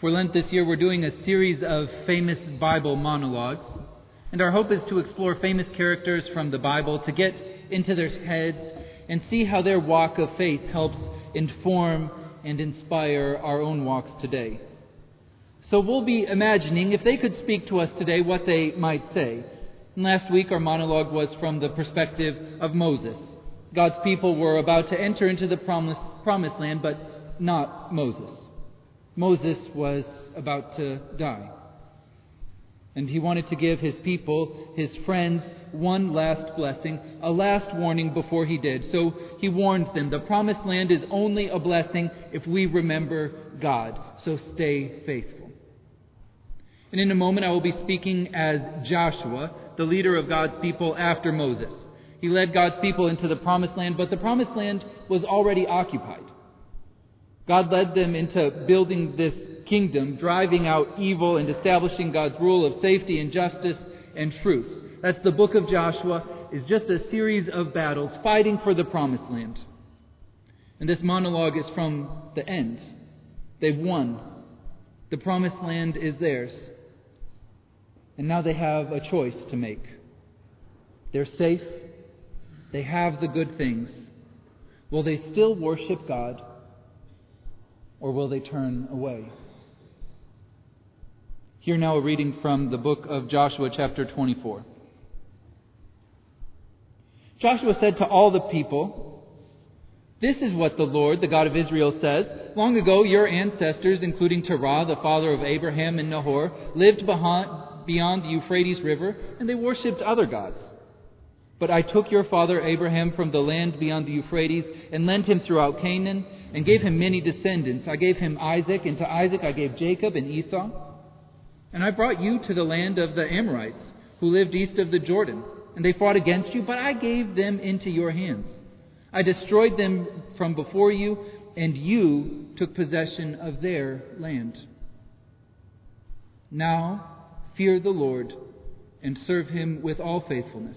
For Lent this year, we're doing a series of famous Bible monologues, and our hope is to explore famous characters from the Bible to get into their heads and see how their walk of faith helps inform and inspire our own walks today. So we'll be imagining if they could speak to us today what they might say. Last week, our monologue was from the perspective of Moses. God's people were about to enter into the promised land, but not Moses. Moses was about to die. And he wanted to give his people, his friends, one last blessing, a last warning before he did. So he warned them the promised land is only a blessing if we remember God. So stay faithful. And in a moment, I will be speaking as Joshua, the leader of God's people after Moses. He led God's people into the promised land, but the promised land was already occupied. God led them into building this kingdom, driving out evil and establishing God's rule of safety and justice and truth. That's the book of Joshua is just a series of battles fighting for the promised land. And this monologue is from the end. They've won. The promised land is theirs. And now they have a choice to make. They're safe. They have the good things. Will they still worship God? Or will they turn away? Hear now a reading from the book of Joshua, chapter 24. Joshua said to all the people, This is what the Lord, the God of Israel, says. Long ago, your ancestors, including Terah, the father of Abraham and Nahor, lived beyond the Euphrates River, and they worshipped other gods. But I took your father Abraham from the land beyond the Euphrates and lent him throughout Canaan and gave him many descendants. I gave him Isaac, and to Isaac I gave Jacob and Esau. And I brought you to the land of the Amorites, who lived east of the Jordan. And they fought against you, but I gave them into your hands. I destroyed them from before you, and you took possession of their land. Now fear the Lord and serve him with all faithfulness.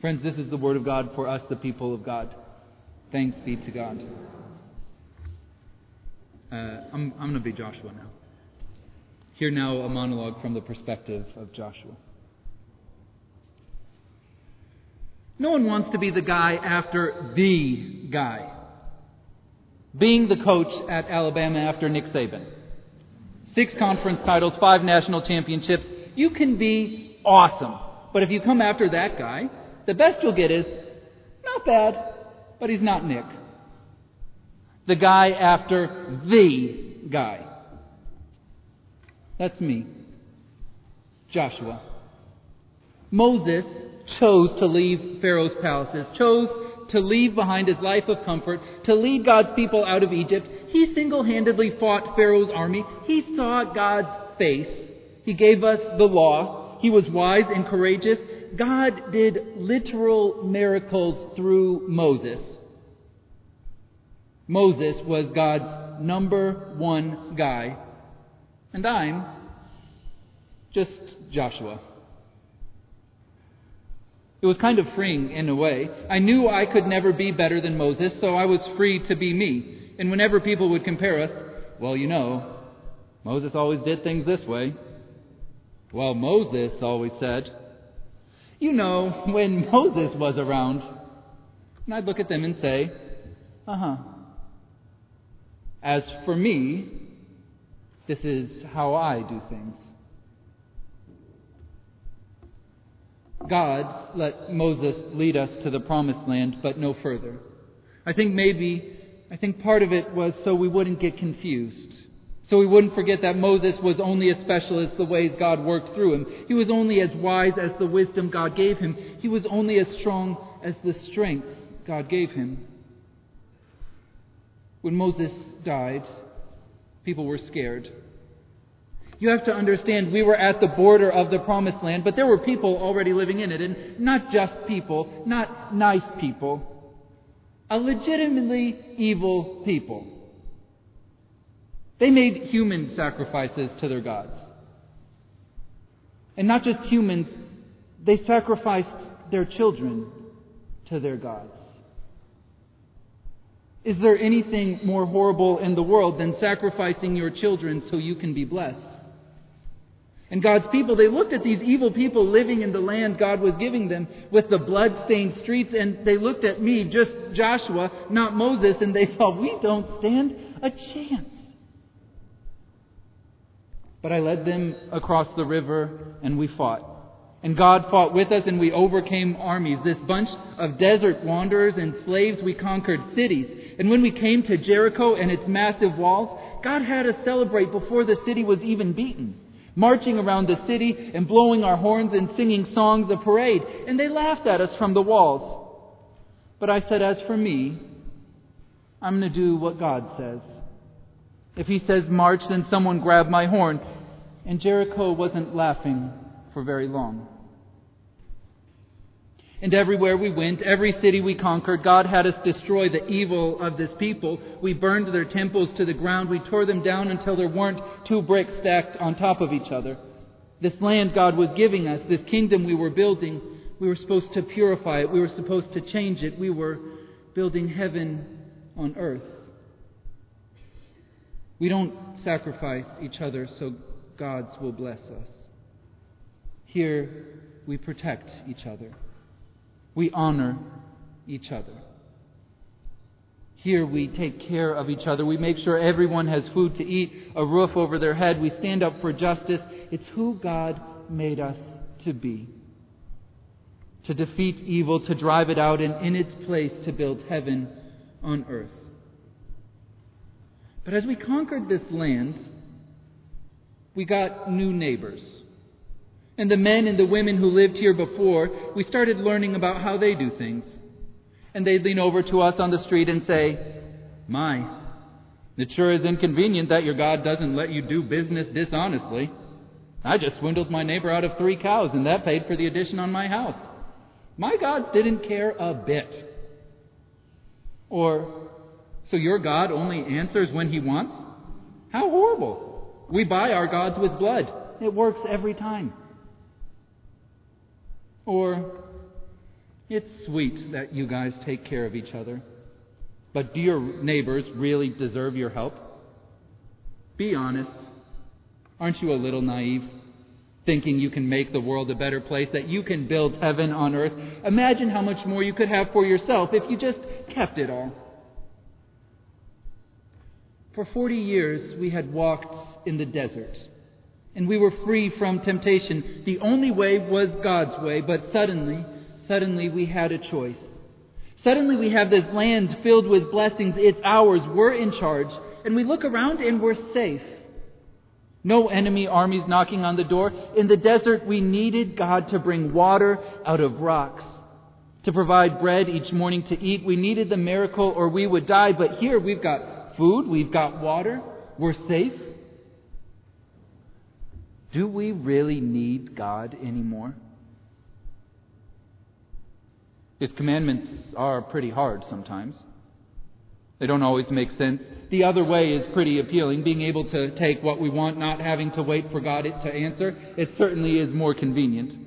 Friends, this is the word of God for us, the people of God. Thanks be to God. Uh, I'm, I'm going to be Joshua now. Hear now a monologue from the perspective of Joshua. No one wants to be the guy after the guy. Being the coach at Alabama after Nick Saban. Six conference titles, five national championships. You can be awesome. But if you come after that guy, the best you'll get is not bad, but he's not Nick. The guy after the guy. That's me. Joshua. Moses chose to leave Pharaoh's palaces, chose to leave behind his life of comfort, to lead God's people out of Egypt. He single handedly fought Pharaoh's army. He saw God's face. He gave us the law. He was wise and courageous. God did literal miracles through Moses. Moses was God's number one guy, and I'm just Joshua. It was kind of freeing in a way. I knew I could never be better than Moses, so I was free to be me. And whenever people would compare us, well, you know, Moses always did things this way. Well, Moses always said, you know, when Moses was around, and I'd look at them and say, uh huh. As for me, this is how I do things. God let Moses lead us to the promised land, but no further. I think maybe, I think part of it was so we wouldn't get confused. So we wouldn't forget that Moses was only as special as the ways God worked through him. He was only as wise as the wisdom God gave him. He was only as strong as the strength God gave him. When Moses died, people were scared. You have to understand we were at the border of the promised land, but there were people already living in it, and not just people, not nice people, a legitimately evil people. They made human sacrifices to their gods. And not just humans, they sacrificed their children to their gods. Is there anything more horrible in the world than sacrificing your children so you can be blessed? And God's people, they looked at these evil people living in the land God was giving them with the blood-stained streets, and they looked at me, just Joshua, not Moses, and they thought, we don't stand a chance. But I led them across the river, and we fought. And God fought with us, and we overcame armies. This bunch of desert wanderers and slaves, we conquered cities. And when we came to Jericho and its massive walls, God had us celebrate before the city was even beaten marching around the city and blowing our horns and singing songs of parade. And they laughed at us from the walls. But I said, As for me, I'm going to do what God says. If He says march, then someone grab my horn. And Jericho wasn't laughing for very long. And everywhere we went, every city we conquered, God had us destroy the evil of this people. We burned their temples to the ground. We tore them down until there weren't two bricks stacked on top of each other. This land God was giving us, this kingdom we were building, we were supposed to purify it. We were supposed to change it. We were building heaven on earth. We don't sacrifice each other so God's will bless us. Here, we protect each other we honor each other. Here we take care of each other. We make sure everyone has food to eat, a roof over their head. We stand up for justice. It's who God made us to be. To defeat evil, to drive it out, and in its place to build heaven on earth. But as we conquered this land, we got new neighbors and the men and the women who lived here before, we started learning about how they do things. And they'd lean over to us on the street and say, My, it sure is inconvenient that your God doesn't let you do business dishonestly. I just swindled my neighbor out of three cows, and that paid for the addition on my house. My God didn't care a bit. Or, so your God only answers when he wants? How horrible. We buy our gods with blood. It works every time. Or, it's sweet that you guys take care of each other, but do your neighbors really deserve your help? Be honest. Aren't you a little naive? Thinking you can make the world a better place, that you can build heaven on earth. Imagine how much more you could have for yourself if you just kept it all. For 40 years, we had walked in the desert and we were free from temptation. The only way was God's way, but suddenly, suddenly we had a choice. Suddenly we have this land filled with blessings. It's ours. We're in charge. And we look around and we're safe. No enemy armies knocking on the door. In the desert, we needed God to bring water out of rocks, to provide bread each morning to eat. We needed the miracle or we would die. But here we've got food, we've got water, we're safe. Do we really need God anymore? His commandments are pretty hard sometimes. They don't always make sense. The other way is pretty appealing, being able to take what we want, not having to wait for God to answer. It certainly is more convenient.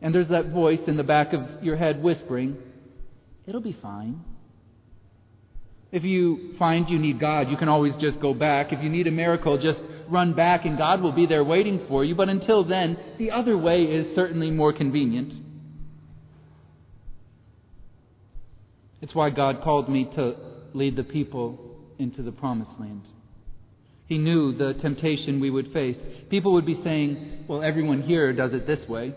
And there's that voice in the back of your head whispering, It'll be fine. If you find you need God, you can always just go back. If you need a miracle, just run back and God will be there waiting for you. But until then, the other way is certainly more convenient. It's why God called me to lead the people into the promised land. He knew the temptation we would face. People would be saying, well, everyone here does it this way.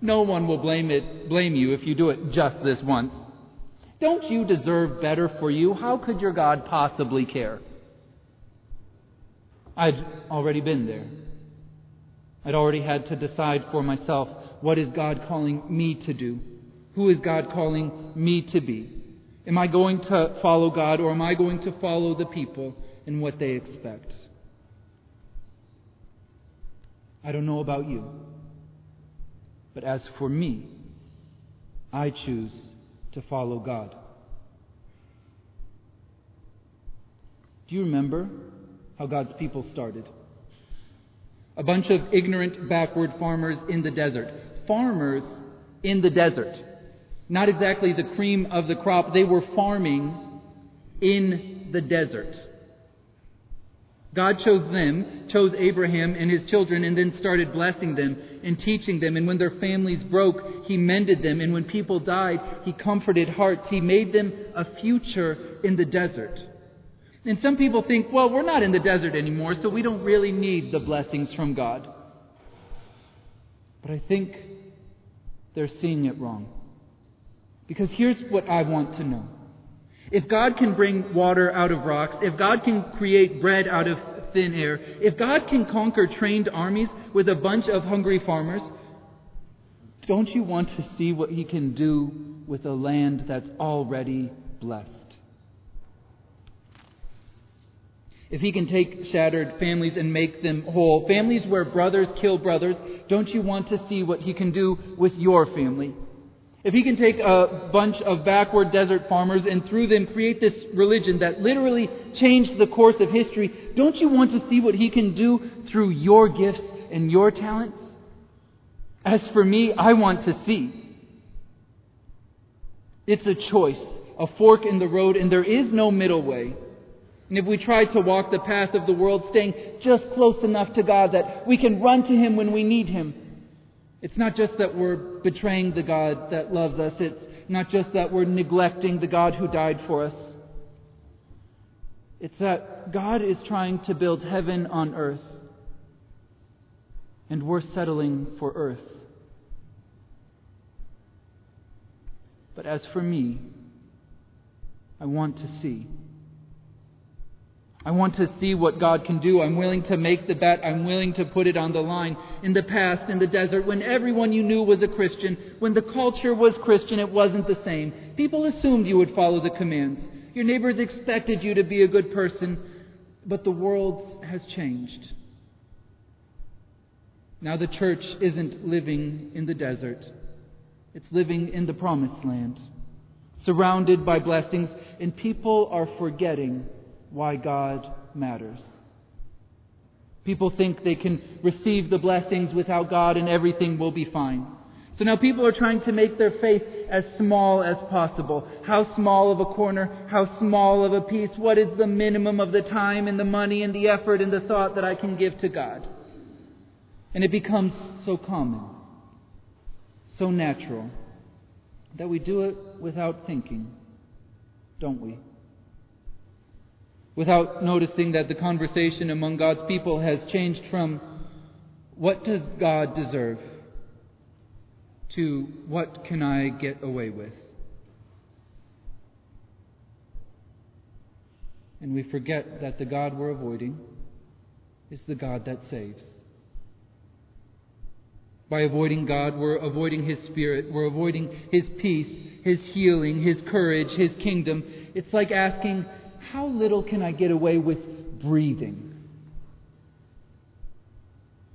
No one will blame it, blame you if you do it just this once. Don't you deserve better for you? How could your God possibly care? I'd already been there. I'd already had to decide for myself what is God calling me to do? Who is God calling me to be? Am I going to follow God or am I going to follow the people and what they expect? I don't know about you. But as for me, I choose to follow God. Do you remember how God's people started? A bunch of ignorant, backward farmers in the desert. Farmers in the desert. Not exactly the cream of the crop. They were farming in the desert. God chose them, chose Abraham and his children, and then started blessing them and teaching them. And when their families broke, He mended them. And when people died, He comforted hearts. He made them a future in the desert. And some people think, well, we're not in the desert anymore, so we don't really need the blessings from God. But I think they're seeing it wrong. Because here's what I want to know. If God can bring water out of rocks, if God can create bread out of thin air, if God can conquer trained armies with a bunch of hungry farmers, don't you want to see what He can do with a land that's already blessed? If he can take shattered families and make them whole, families where brothers kill brothers, don't you want to see what he can do with your family? If he can take a bunch of backward desert farmers and through them create this religion that literally changed the course of history, don't you want to see what he can do through your gifts and your talents? As for me, I want to see. It's a choice, a fork in the road, and there is no middle way. And if we try to walk the path of the world, staying just close enough to God that we can run to Him when we need Him, it's not just that we're betraying the God that loves us. It's not just that we're neglecting the God who died for us. It's that God is trying to build heaven on earth, and we're settling for earth. But as for me, I want to see. I want to see what God can do. I'm willing to make the bet. I'm willing to put it on the line. In the past, in the desert, when everyone you knew was a Christian, when the culture was Christian, it wasn't the same. People assumed you would follow the commands. Your neighbors expected you to be a good person, but the world has changed. Now the church isn't living in the desert. It's living in the promised land, surrounded by blessings, and people are forgetting why God matters. People think they can receive the blessings without God and everything will be fine. So now people are trying to make their faith as small as possible. How small of a corner? How small of a piece? What is the minimum of the time and the money and the effort and the thought that I can give to God? And it becomes so common, so natural, that we do it without thinking, don't we? Without noticing that the conversation among God's people has changed from what does God deserve to what can I get away with? And we forget that the God we're avoiding is the God that saves. By avoiding God, we're avoiding His Spirit, we're avoiding His peace, His healing, His courage, His kingdom. It's like asking, how little can I get away with breathing?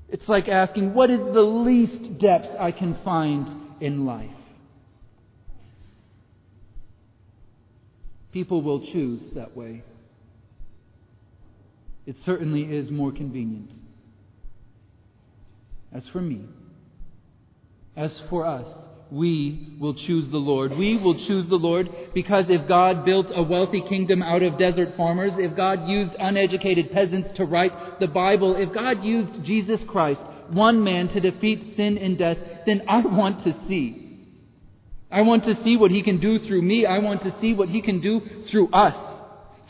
It's like asking, what is the least depth I can find in life? People will choose that way. It certainly is more convenient. As for me, as for us, we will choose the Lord. We will choose the Lord because if God built a wealthy kingdom out of desert farmers, if God used uneducated peasants to write the Bible, if God used Jesus Christ, one man, to defeat sin and death, then I want to see. I want to see what He can do through me. I want to see what He can do through us.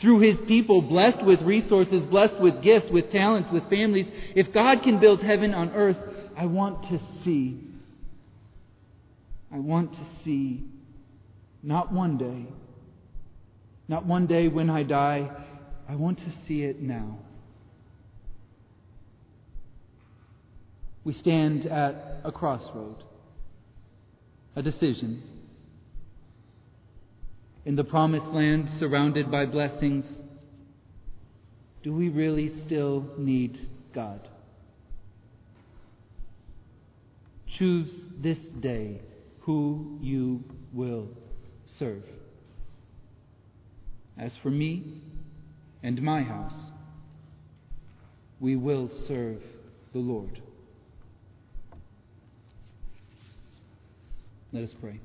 Through His people, blessed with resources, blessed with gifts, with talents, with families. If God can build heaven on earth, I want to see I want to see not one day, not one day when I die, I want to see it now. We stand at a crossroad, a decision. In the promised land, surrounded by blessings, do we really still need God? choose this day who you will serve. As for me and my house, we will serve the Lord. Let us pray.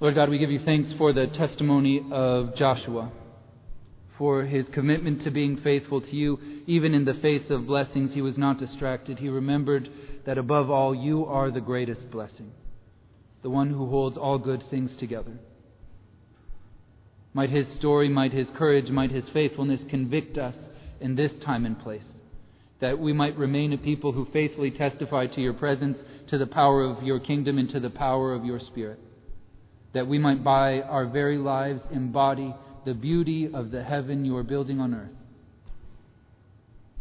Lord God, we give you thanks for the testimony of Joshua, for his commitment to being faithful to you. Even in the face of blessings, he was not distracted. He remembered that above all, you are the greatest blessing, the one who holds all good things together. Might his story, might his courage, might his faithfulness convict us in this time and place, that we might remain a people who faithfully testify to your presence, to the power of your kingdom, and to the power of your Spirit that we might by our very lives embody the beauty of the heaven you are building on earth.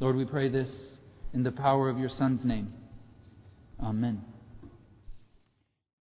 Lord, we pray this in the power of your Son's name. Amen.